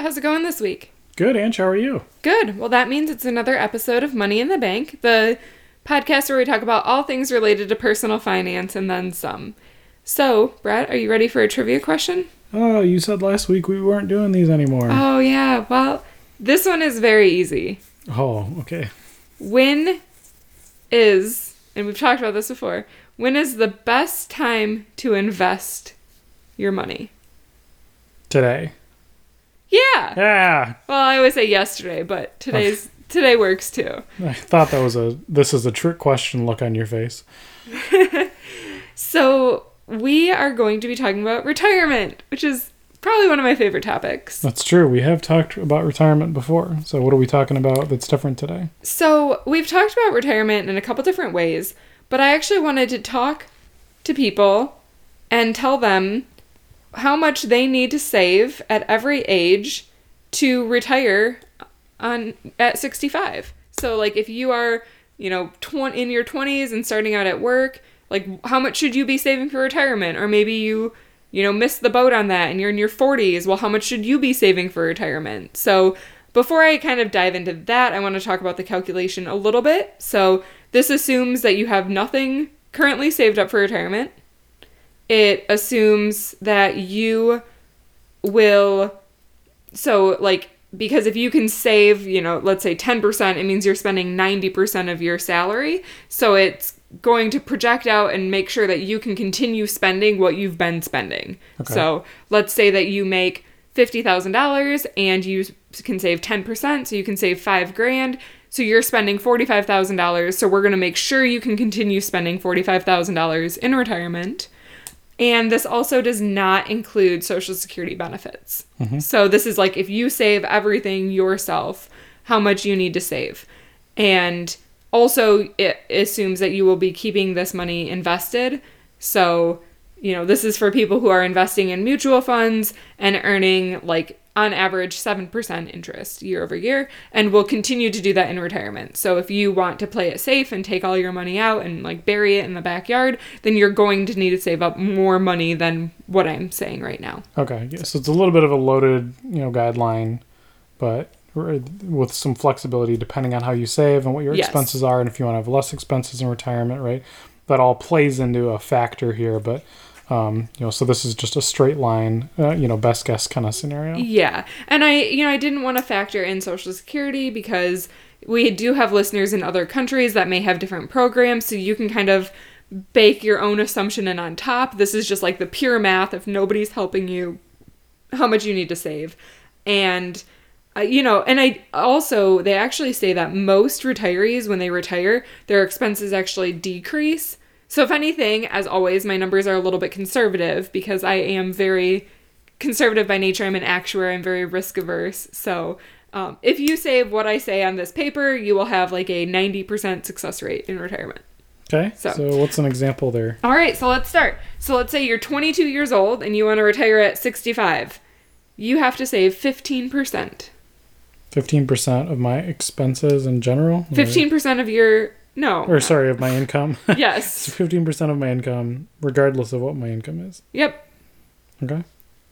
How's it going this week? Good, Ange. How are you? Good. Well, that means it's another episode of Money in the Bank, the podcast where we talk about all things related to personal finance and then some. So, Brett, are you ready for a trivia question? Oh, you said last week we weren't doing these anymore. Oh, yeah. Well, this one is very easy. Oh, okay. When is, and we've talked about this before, when is the best time to invest your money? Today. Yeah. Yeah. Well, I always say yesterday, but today's today works too. I thought that was a this is a trick question look on your face. So, we are going to be talking about retirement, which is probably one of my favorite topics. That's true. We have talked about retirement before. So what are we talking about that's different today? So, we've talked about retirement in a couple different ways, but I actually wanted to talk to people and tell them how much they need to save at every age to retire on at 65. So like if you are, you know, 20 in your 20s and starting out at work, like how much should you be saving for retirement or maybe you you know missed the boat on that and you're in your 40s, well how much should you be saving for retirement? So before I kind of dive into that, I want to talk about the calculation a little bit. So this assumes that you have nothing currently saved up for retirement it assumes that you will so like because if you can save you know let's say 10% it means you're spending 90% of your salary. So it's going to project out and make sure that you can continue spending what you've been spending. Okay. so let's say that you make $50000 and you can save 10% so you can save 5 grand. So you're spending $45000 so we're going to make sure you can continue spending $45000 in retirement and this also does not include Social Security benefits. Mm-hmm. So, this is like if you save everything yourself, how much you need to save. And also, it assumes that you will be keeping this money invested. So, you know, this is for people who are investing in mutual funds and earning like on average 7% interest year over year and will continue to do that in retirement. So if you want to play it safe and take all your money out and like bury it in the backyard, then you're going to need to save up more money than what I'm saying right now. Okay. Yeah, so it's a little bit of a loaded, you know, guideline, but with some flexibility depending on how you save and what your Yes. expenses are and if you want to have less expenses in retirement, right? That all plays into a factor here, but um, you know, so this is just a straight line, uh, you know, best guess kind of scenario. Yeah. And I, you know, I didn't want to factor in Social Security because we do have listeners in other countries that may have different programs. So you can kind of bake your own assumption in on top. This is just like the pure math if nobody's helping you, how much you need to save. And, uh, you know, and I also, they actually say that most retirees, when they retire, their expenses actually decrease. So, if anything, as always, my numbers are a little bit conservative because I am very conservative by nature. I'm an actuary. I'm very risk averse. So um, if you save what I say on this paper, you will have like a 90% success rate in retirement. Okay. So- So, what's an example there? All right, so let's start. So let's say you're 22 years old and you want to retire at 65. You have to save 15%. 15% of my expenses in general? Or- 15% of your no. Or, sorry, of my income. Yes. 15% of my income, regardless of what my income is. Yep. Okay.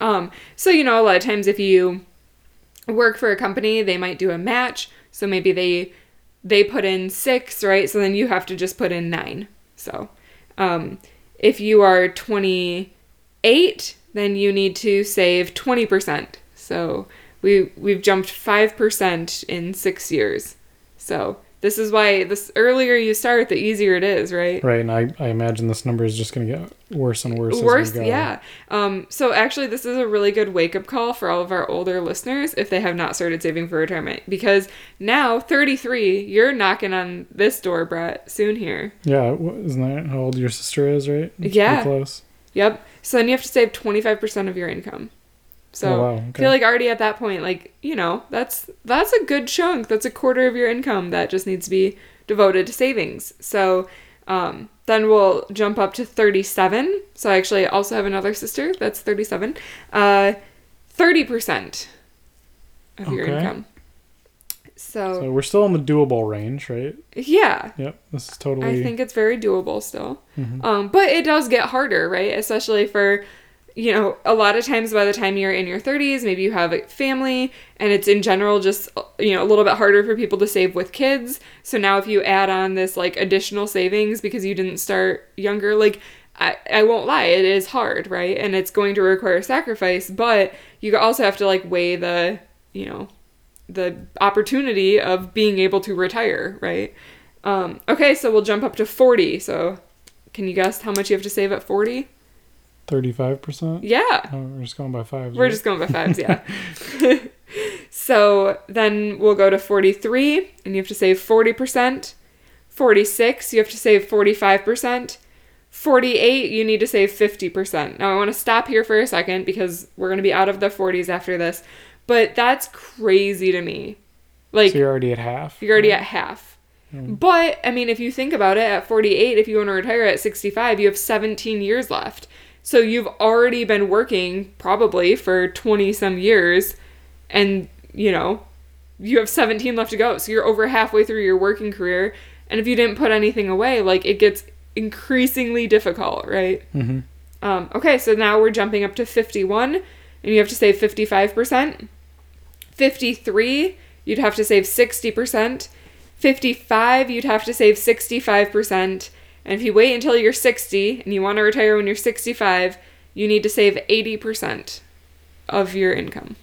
Um, so you know, a lot of times if you work for a company, they might do a match. So maybe they they put in six, right? So then you have to just put in nine. So um, if you are twenty eight, then you need to save twenty percent. So we we've jumped five percent in six years. So this is why this earlier you start, the easier it is, right? Right, and I, I imagine this number is just going to get worse and worse. Worse, as we go. yeah. Um, so actually, this is a really good wake up call for all of our older listeners if they have not started saving for retirement. Because now, 33, you're knocking on this door, Brett, soon here. Yeah, isn't that how old your sister is, right? It's Yeah. close. Yep. So then you have to save 25% of your income. So Oh, wow, I feel like already at that point, like, you know, that's that's a good chunk. That's a quarter of your income that just needs to be devoted to savings. So um, then we'll jump up to 37. So I actually also have another sister that's 37. Uh, 30% of your income. So, So we're still in the doable range, right? yeah, Yep, this is totally. I think it's very doable still. Mhm. Um, but it does get harder, right? Especially for, you know, a lot of times by the time you're in your 30s, maybe you have a family and it's in general just, you know, a little bit harder for people to save with kids. So now if you add on this like additional savings because you didn't start younger, like I, I won't lie, it is hard, right? And it's going to require sacrifice, but you also have to like weigh the, you know, the opportunity of being able to retire, right? Um, okay, so we'll jump up to 40. So can you guess how much you have to save at 40? 35%? Yeah. Oh, we're just going by fives. We're right? just going by fives, yeah. so then we'll go to 43, and you have to save 40%. 46, you have to save 45%. 48, you need to save 50%. Now I want to stop here for a second because we're going to be out of the 40s after this, but that's crazy to me. Like, so you're already at half. you're already at half. Hmm. But, I mean, if you think about it, at 48, if you want to retire at 65, you have 17 years left. So you've already been working probably for 20 some years, and, you know, you have 17 left to go. So you're over halfway through your working career. And if you didn't put anything away, like, it gets increasingly difficult, right? Mhm. Um, okay, so now we're jumping up to 51, and you have to save 55%. 53, you'd have to save 60%. 55, you'd have to save 65%. And if you wait until you're 60 and you want to retire when you're 65, you need to save 80% of your income.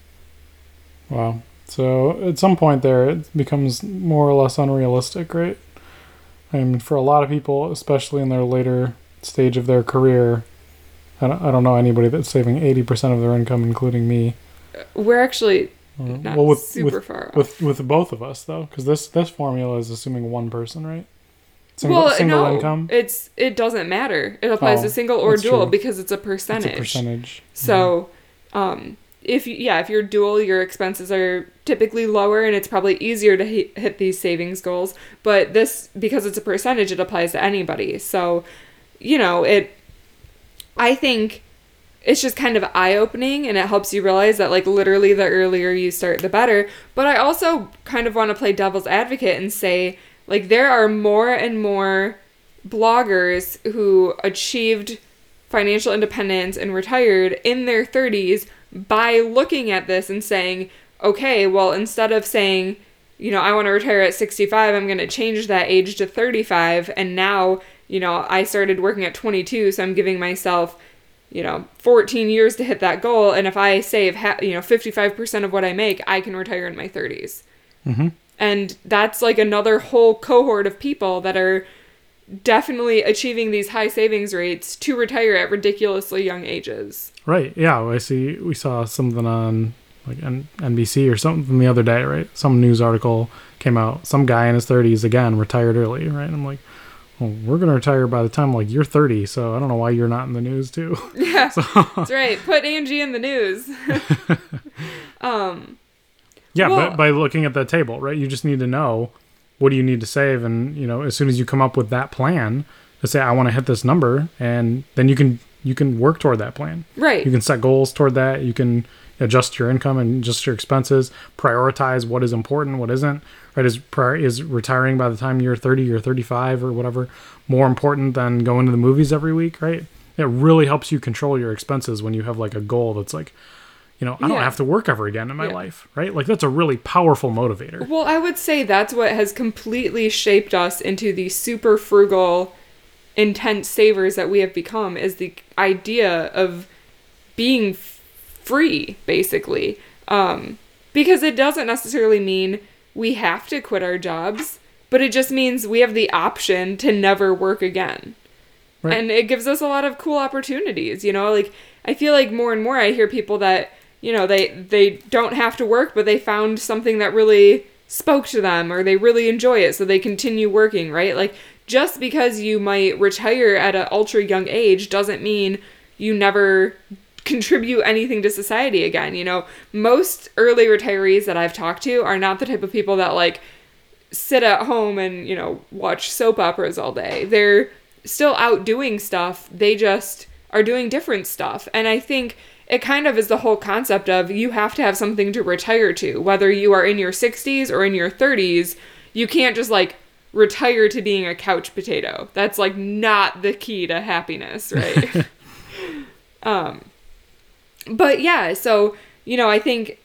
Wow. So at some point there, it becomes more or less unrealistic, right? I mean, for a lot of people, especially in their later stage of their career, I don't, I don't know anybody that's saving 80% of their income, including me. We're actually Uh, not well, with, super with, far off. with, with both of us, though, because this, this formula is assuming one person, right? Single, well, single no, income? it's it doesn't matter. It applies Oh, to single or dual true. because it's a percentage. It's a percentage. So, um, if you, yeah, if you're dual, your expenses are typically lower, and it's probably easier to hit, hit these savings goals. But this, because it's a percentage, it applies to anybody. So, you know, it. I think it's just kind of eye opening, and it helps you realize that like literally the earlier you start, the better. But I also kind of want to play devil's advocate and say like there are more and more bloggers who achieved financial independence and retired in their 30s by looking at this and saying, okay, well, instead of saying, you know, I want to retire at 65, I'm going to change that age to 35. And now, you know, I started working at 22, so I'm giving myself, you know, 14 years to hit that goal. And if I save, ha- you know, 55% of what I make, I can retire in my 30s. Mhm. And that's like another whole cohort of people that are definitely achieving these high savings rates to retire at ridiculously young ages. Right. Yeah. I see. We saw something on like N- NBC or something the other day, right? Some news article came out. Some guy in his 30s again retired early, right? And I'm like, well, we're gonna retire by the time like you're 30, so I don't know why you're not in the news too. Yeah, so. that's right. Put Angie in the news. um, yeah, Well- but by looking at that table, right? You just need to know what do you need to save, and you know, as soon as you come up with that plan to say I want to hit this number, and then you can you can work toward that plan. right. You can set goals toward that. You can adjust your income and adjust your expenses. Prioritize what is important, what isn't. Right? Is prior, is retiring by the time you're 30 or 35 or whatever more important than going to the movies every week? Right? It really helps you control your expenses when you have like a goal that's like, you know, I don't Yeah. have to work ever again in my Yeah. life. Right? Like that's a really powerful motivator. Well, I would say that's what has completely shaped us into the super frugal, intense savers that we have become is the idea of being free, basically. Um, because it doesn't necessarily mean we have to quit our jobs, but it just means we have the option to never work again. Right. And it gives us a lot of cool opportunities, you know, like I feel like more and more I hear people that, you know, they they don't have to work, but they found something that really spoke to them or they really enjoy it, so they continue working, right? Like just because you might retire at an ultra young age doesn't mean you never contribute anything to society again. You know, most early retirees that I've talked to are not the type of people that like sit at home and, you know, watch soap operas all day. They're still out doing stuff. They just are doing different stuff. And I think it kind of is the whole concept of you have to have something to retire to, whether you are in your 60s or in your 30s. You can't just like retire to being a couch potato. That's like not the key to happiness, right? um but yeah, so you know, I think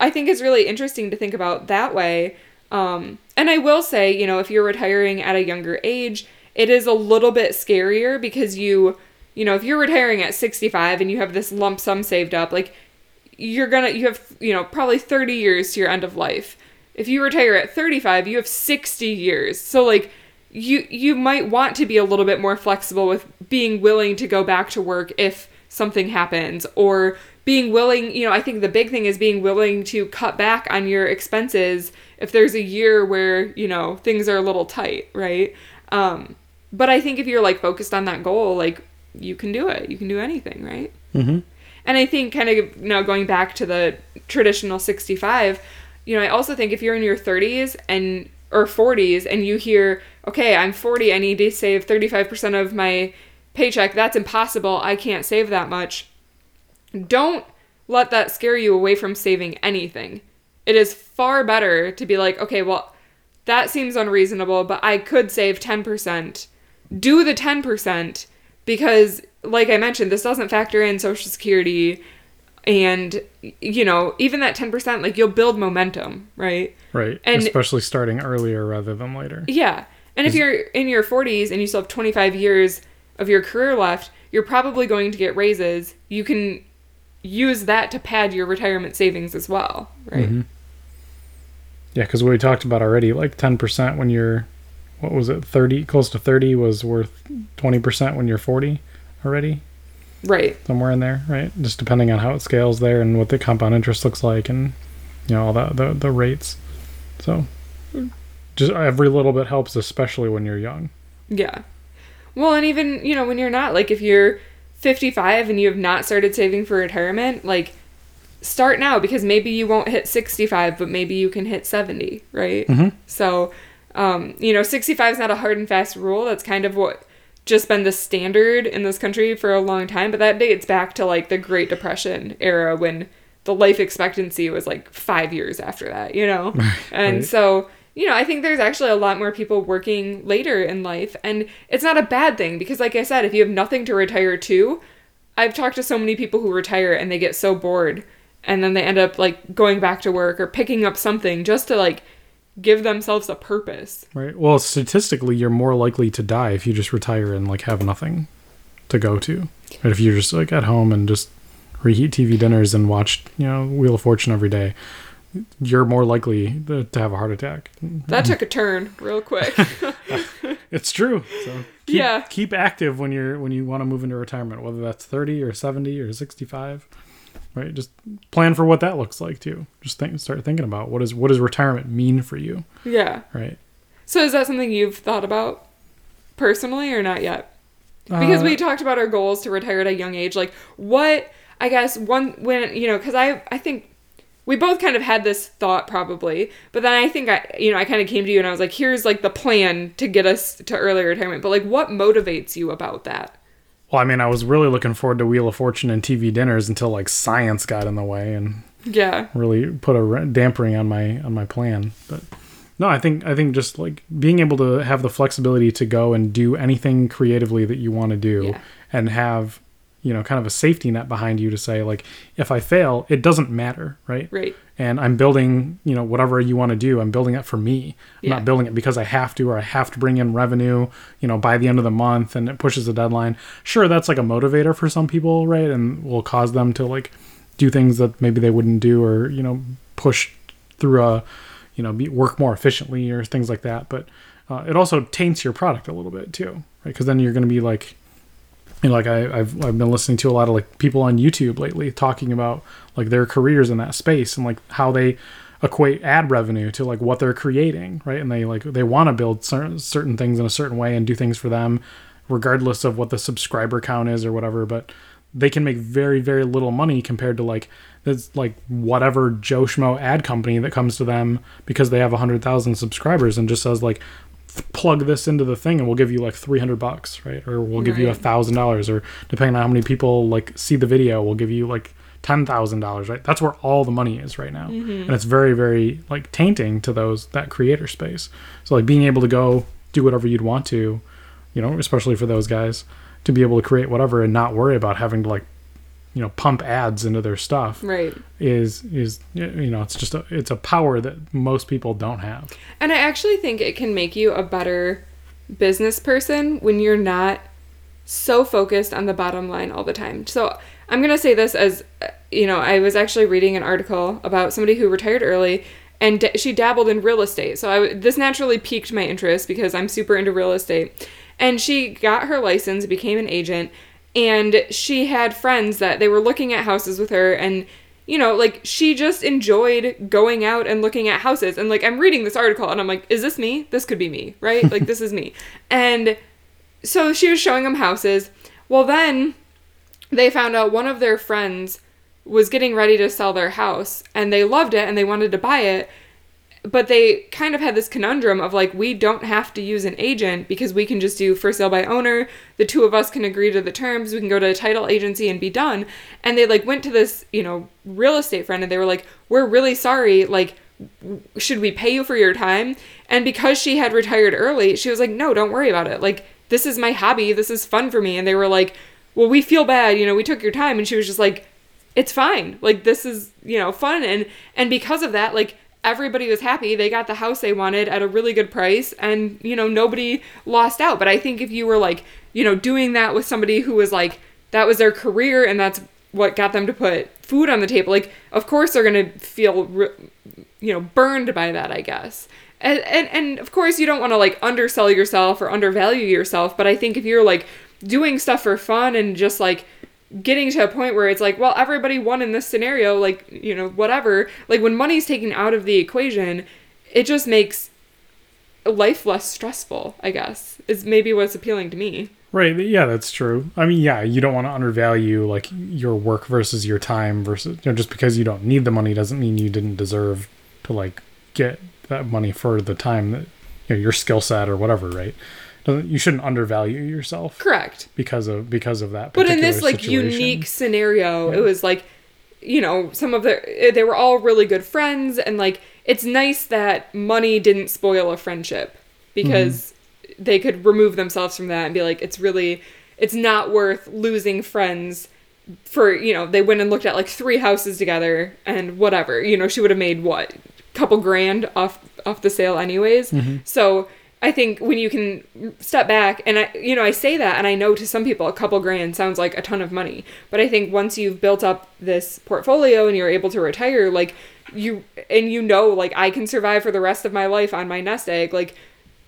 I think it's really interesting to think about that way. Um, and I will say, you know, if you're retiring at a younger age, it is a little bit scarier because you, you know, if you're retiring at 65 and you have this lump sum saved up, like you're gonna, you have, you know, probably 30 years to your end of life. If you retire at 35, you have 60 years. So like you you might want to be a little bit more flexible with being willing to go back to work if something happens or being willing, you know, I think the big thing is being willing to cut back on your expenses if there's a year where, you know, things are a little tight, right? Um but I think if you're like focused on that goal, like you can do it. You can do anything, right? Mm-hmm. And I think kind of you know going back to the traditional 65, you know, I also think if you're in your 30s and or 40s and you hear, "Okay, I'm 40, I need to save 35% of my paycheck. That's impossible. I can't save that much." Don't let that scare you away from saving anything. It is far better to be like, "Okay, well, that seems unreasonable, but I could save 10%." Do the 10% because like I mentioned, this doesn't factor in social security and you know even that 10% like you'll build momentum right Right. And- Especially starting earlier rather than later. yeah and if you're in your 40s and you still have 25 years of your career left you're probably going to get raises you can use that to pad your retirement savings as well right Mhm. Yeah, because we talked about already, like 10% when you're, what was it, 30, close to 30 was worth 20% when you're 40 already, right somewhere in there, right? Just depending on how it scales there and what the compound interest looks like and, you know, all that, the, the rates. So just every little bit helps, especially when you're young. yeah well and even you know when you're not like if you're 55 and you have not started saving for retirement like start now because maybe you won't hit 65 but maybe you can hit 70 right Mhm. so um, you know 65 is not a hard and fast rule that's kind of what just been the standard in this country for a long time but that dates back to like the great depression era when the life expectancy was like five years after that you know and Right. so you know i think there's actually a lot more people working later in life and it's not a bad thing because like i said if you have nothing to retire to i've talked to so many people who retire and they get so bored and then they end up like going back to work or picking up something just to like give themselves a purpose Right. Well, statistically, you're more likely to die if you just retire and like have nothing to go to. But if you're just like at home and just reheat TV dinners and watch, you know, Wheel of Fortune every day, you're more likely to have a heart attack. that took a turn real quick It's true. So keep, Yeah. keep active when you're when you want to move into retirement, whether that's 30 or 70 or 65. Right. Just plan for what that looks like too. Just think, start thinking about what is what does retirement mean for you. yeah Right. so is that something you've thought about personally or not yet because Uh, we talked about our goals to retire at a young age like what i guess one when you know because i i think we both kind of had this thought probably but then i think i you know i kind of came to you and i was like here's like the plan to get us to early retirement but like what motivates you about that Well, I mean, I was really looking forward to Wheel of Fortune and TV dinners until like science got in the way and yeah really put a dampering on my on my plan. But no, I think I think just like being able to have the flexibility to go and do anything creatively that you want to do Yeah. and have you know kind of a safety net behind you to say like if I fail, it doesn't matter, right? right and I'm building, you know, whatever you want to do, I'm building it for me. I'm Yeah. not building it because I have to or I have to bring in revenue, you know, by the end of the month and it pushes the deadline. Sure, that's like a motivator for some people, right? And will cause them to like do things that maybe they wouldn't do or, you know, push through a, you know, be, work more efficiently or things like that. But uh, it also taints your product a little bit too, right? Because then you're going to be like, like I, I've I've been listening to a lot of like people on YouTube lately talking about like their careers in that space and like how they equate ad revenue to like what they're creating, right? And they like they want to build certain certain things in a certain way and do things for them, regardless of what the subscriber count is or whatever. But they can make very very little money compared to like this like whatever Joe Schmo ad company that comes to them because they have hundred thousand subscribers and just says like plug this into the thing and we'll give you like 300 bucks right? Or we'll give you a thousand dollars or depending on how many people like see the video we'll give you like ten thousand dollars right? That's where all the money is right now. Mm-hmm. And it's very very like tainting to those that creator space. So like being able to go do whatever you'd want to you know especially for those guys to be able to create whatever and not worry about having to like you know pump ads into their stuff Right. is is you know it's just a it's a power that most people don't have And I actually think it can make you a better business person when you're not so focused on the bottom line all the time. So I'm going to say this as, you know, I was actually reading an article about somebody who retired early and d- she dabbled in real estate. So I w- this naturally piqued my interest because I'm super into real estate. And she got her license, became an agent, and she had friends that they were looking at houses with her and you know, like she just enjoyed going out and looking at houses. And like I'm reading this article and I'm like, is this me? This could be me, right? like this is me. And so she was showing them houses. Well, then they found out one of their friends was getting ready to sell their house and they loved it and they wanted to buy it. But they kind of had this conundrum of like, we don't have to use an agent because we can just do for sale by owner. The two of us can agree to the terms. We can go to a title agency and be done. And they like went to this, you know, real estate friend and they were like, we're really sorry. Like, should we pay you for your time? And because she had retired early, she was like, no, don't worry about it. Like, this is my hobby. This is fun for me. And they were like, well, we feel bad. You know, we took your time. And she was just like, it's fine. Like, this is, you know, fun. And, and because of that, like, everybody was happy. They got the house they wanted at a really good price and, you know, nobody lost out. But I think if you were like, you know, doing that with somebody who was like, that was their career and that's what got them to put food on the table, like, of course they're going to feel, you know, burned by that, I guess. And, and, and of course you don't want to like undersell yourself or undervalue yourself. But I think if you're like doing stuff for fun and just like, getting to a point where it's like, well, everybody won in this scenario, like, you know, whatever. Like when money's taken out of the equation, it just makes life less stressful, I guess. Is maybe what's appealing to me. Right. Yeah, that's true. I mean, yeah, you don't want to undervalue like your work versus your time versus you know just because you don't need the money doesn't mean you didn't deserve to like get that money for the time that you know your skill set or whatever, right? You shouldn't undervalue yourself Correct. because of because of that. But in this like situation. unique scenario, it was like, you know, some of the eh, they were all really good friends, and like it's nice that money didn't spoil a friendship because mm-hmm. they could remove themselves from that and be like, it's really, it's not worth losing friends for you know they went and looked at like three houses together and whatever you know she would have made what couple grand off off the sale anyways mm-hmm. so i think when you can step back and i you know i say that and i know to some people a couple grand sounds like a ton of money. But i think once you've built up this portfolio and you're able to retire like you and you know like i can survive for the rest of my life on my nest egg like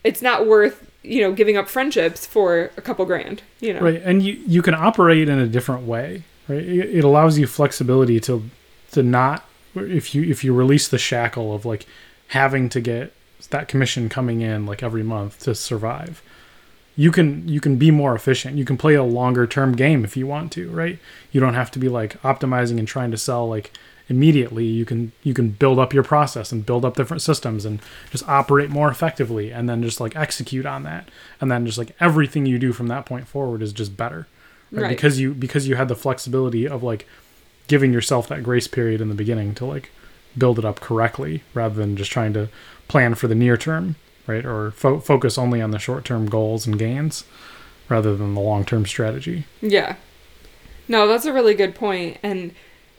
it's not worth you know giving up friendships for a couple grand you know? Right and you you can operate in a different way right? It, it allows you flexibility to to not if you if you release the shackle of like having to get that commission coming in like every month to survive. You can you can be more efficient. You can play a longer term game if you want to right? You don't have to be like optimizing and trying to sell like immediately. You can you can build up your process and build up different systems and just operate more effectively and then just like execute on that. And then just like everything you do from that point forward is just better right, Right. because you because you had the flexibility of like giving yourself that grace period in the beginning to like build it up correctly rather than just trying to plan for the near term right or fo- focus only on the short term goals and gains rather than the long term strategy Yeah. No, that's a really good point and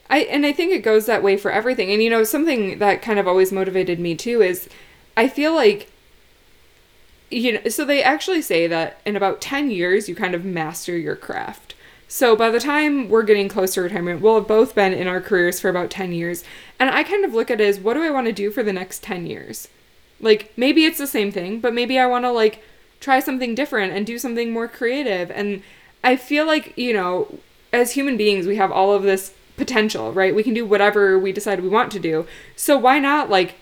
I and I think it goes that way for everything. And you know, something that kind of always motivated me too is I feel like you know, so they actually say that in about 10 years you kind of master your craft. So by the time we're getting close to retirement, we'll have both been in our careers for about 10 years. And I kind of look at it as what do I want to do for the next 10 years? Like maybe it's the same thing, but maybe I want to like try something different and do something more creative. And I feel like, you know, as human beings, we have all of this potential, right? We can do whatever we decide we want to do. So why not like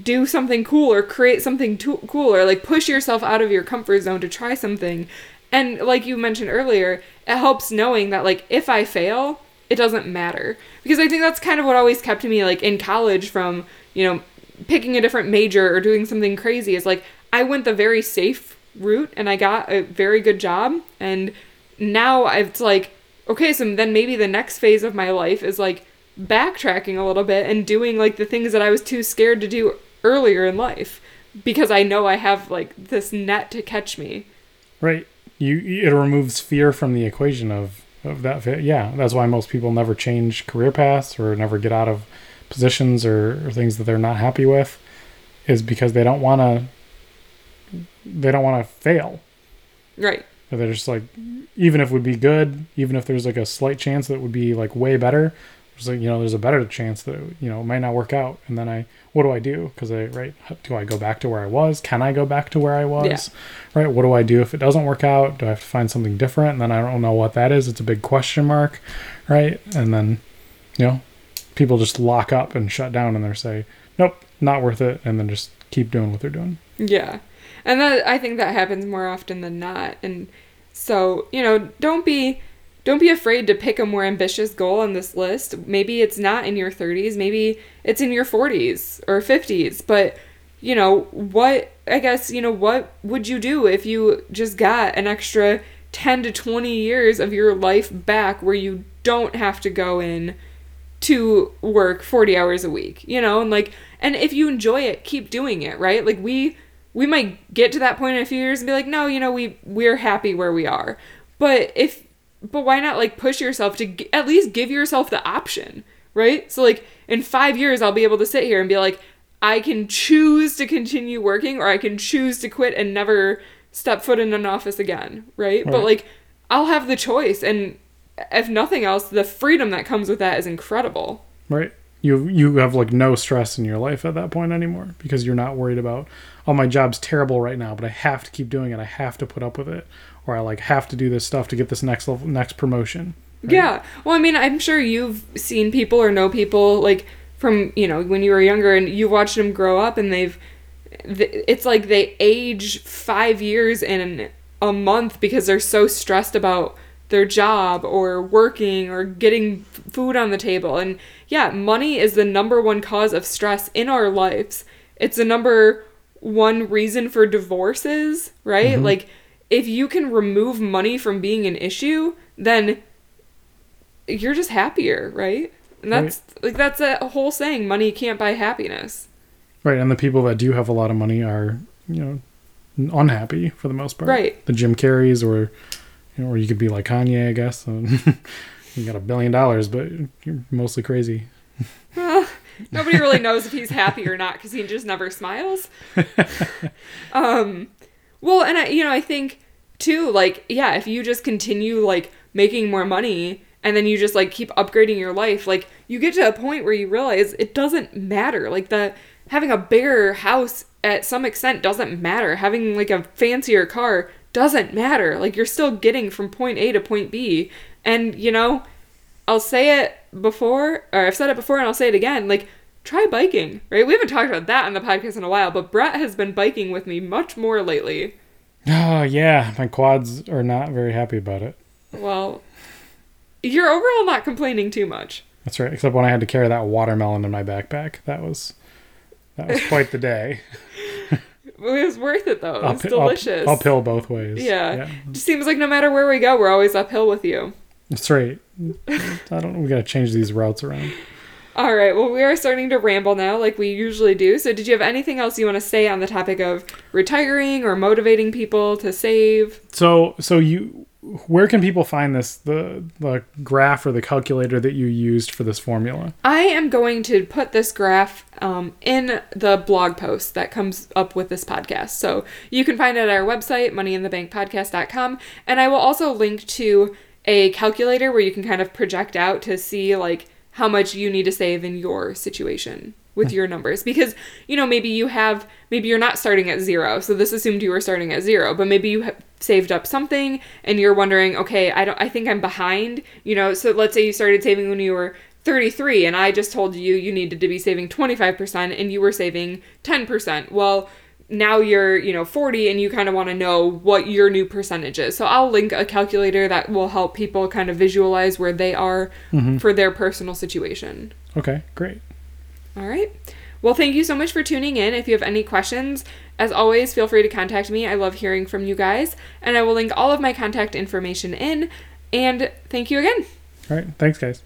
do something cool or create something too cool or like push yourself out of your comfort zone to try something. And like you mentioned earlier, it helps knowing that like if I fail, it doesn't matter. Because I think that's kind of what always kept me like in college from, you know, picking a different major or doing something crazy is like I went the very safe route and I got a very good job and now it's like okay so then maybe the next phase of my life is like backtracking a little bit and doing like the things that I was too scared to do earlier in life because I know I have like this net to catch me. right you it removes fear from the equation of of that fit. Yeah, that's why most people never change career paths or never get out of positions or, or things that they're not happy with, is because they don't want to. They don't want to fail. Right. They're just like, even if it would be good, even if there's like a slight chance that it would be like way better, there's like you know there's a better chance that you know it might not work out. And then I, what do I do? Because I right, do I go back to where I was? Can I go back to where I was? Yeah. Right. What do I do if it doesn't work out? Do I have to find something different? And then I don't know what that is. It's a big question mark, right? And then, you know, people just lock up and shut down and they say, nope, not worth it, and then just keep doing what they're doing. Yeah. And that I think that happens more often than not. And so, you know, don't be don't be afraid to pick a more ambitious goal on this list. Maybe it's not in your 30s, maybe it's in your 40s or 50s, but you know, what I guess, you know, what would you do if you just got an extra 10 to 20 years of your life back where you don't have to go in to work 40 hours a week, you know, and like and if you enjoy it, keep doing it, right? Like we we might get to that point in a few years and be like, "No, you know, we we're happy where we are." But if but why not like push yourself to g- at least give yourself the option, right? So like in 5 years I'll be able to sit here and be like, I can choose to continue working or I can choose to quit and never step foot in an office again, right? But like I'll have the choice and if nothing else, the freedom that comes with that is incredible. right you you have like no stress in your life at that point anymore because you're not worried about oh my job's terrible right now but i have to keep doing it i have to put up with it or i like have to do this stuff to get this next level next promotion right? Yeah. Well, I mean, I'm sure you've seen people or know people like from, you know, when you were younger and you watched them grow up and they've it's like they age 5 years in a month because they're so stressed about their job or working or getting food on the table. And yeah, money is the number one cause of stress in our lives. It's the number one reason for divorces, right? Mm-hmm. Like if you can remove money from being an issue, then you're just happier, right? And that's like that's a whole saying, money can't buy happiness. right and the people that do have a lot of money are you know unhappy for the most part Right. the jim carreys or you know or you could be like kanye i guess you got a billion dollars but you're mostly crazy Well, nobody really knows if he's happy or not because he just never smiles. um, well, and I, you know, I think too, like, yeah, if you just continue like making more money and then you just like keep upgrading your life, like you get to a point where you realize it doesn't matter. Like the having a bigger house at some extent doesn't matter. Having like a fancier car doesn't matter. Like you're still getting from point A to point B, and you know. I'll say it before, or I've said it before and I'll say it again. Like, try biking, right? We haven't talked about that on the podcast in a while, but Brett has been biking with me much more lately. oh yeah my quads are not very happy about it Well, you're overall not complaining too much. That's right. Except when I had to carry that watermelon in my backpack, that was that was quite the day. It was worth it though. It was Up- up- delicious. uphill both ways. Yeah. Just seems like no matter where we go, we're always uphill with you. that's right. I don't. Know. We gotta change these routes around. All right. Well, we are starting to ramble now, like we usually do. So, did you have anything else you want to say on the topic of retiring or motivating people to save? So so you where can people find this the the graph or the calculator that you used for this formula? I am going to put this graph um, in the blog post that comes up with this podcast. So you can find it at our website, moneyinthebankpodcast.com. And I will also link to a calculator where you can kind of project out to see like how much you need to save in your situation with hmm. your numbers. Because you know maybe you have maybe you're not starting at zero. So this assumed you were starting at zero but maybe you have saved up something and you're wondering okay i don't i think i'm behind you know? So let's say you started saving when you were 33 and i just told you you needed to be saving 25% and you were saving 10% well now you're you know 40 and you kind of want to know what your new percentage is so i'll link a calculator that will help people kind of visualize where they are mm-hmm. for their personal situation Okay, great. all right. Well, thank you so much for tuning in. If you have any questions, as always, feel free to contact me. I love hearing from you guys, and I will link all of my contact information in. And thank you again. All right, thanks guys.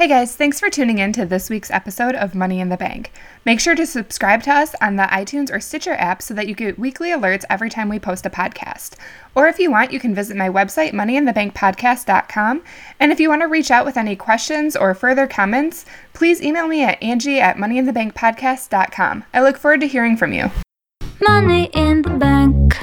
Hey guys, thanks for tuning in to this week's episode of Money in the Bank. Make sure to subscribe to us on the iTunes or Stitcher app so that you get weekly alerts every time we post a podcast. Or if you want, you can visit my website, moneyinthebankpodcast.com. And if you want to reach out with any questions or further comments, please email me at angie at moneyinthebankpodcast.com. I look forward to hearing from you. Money in the bank.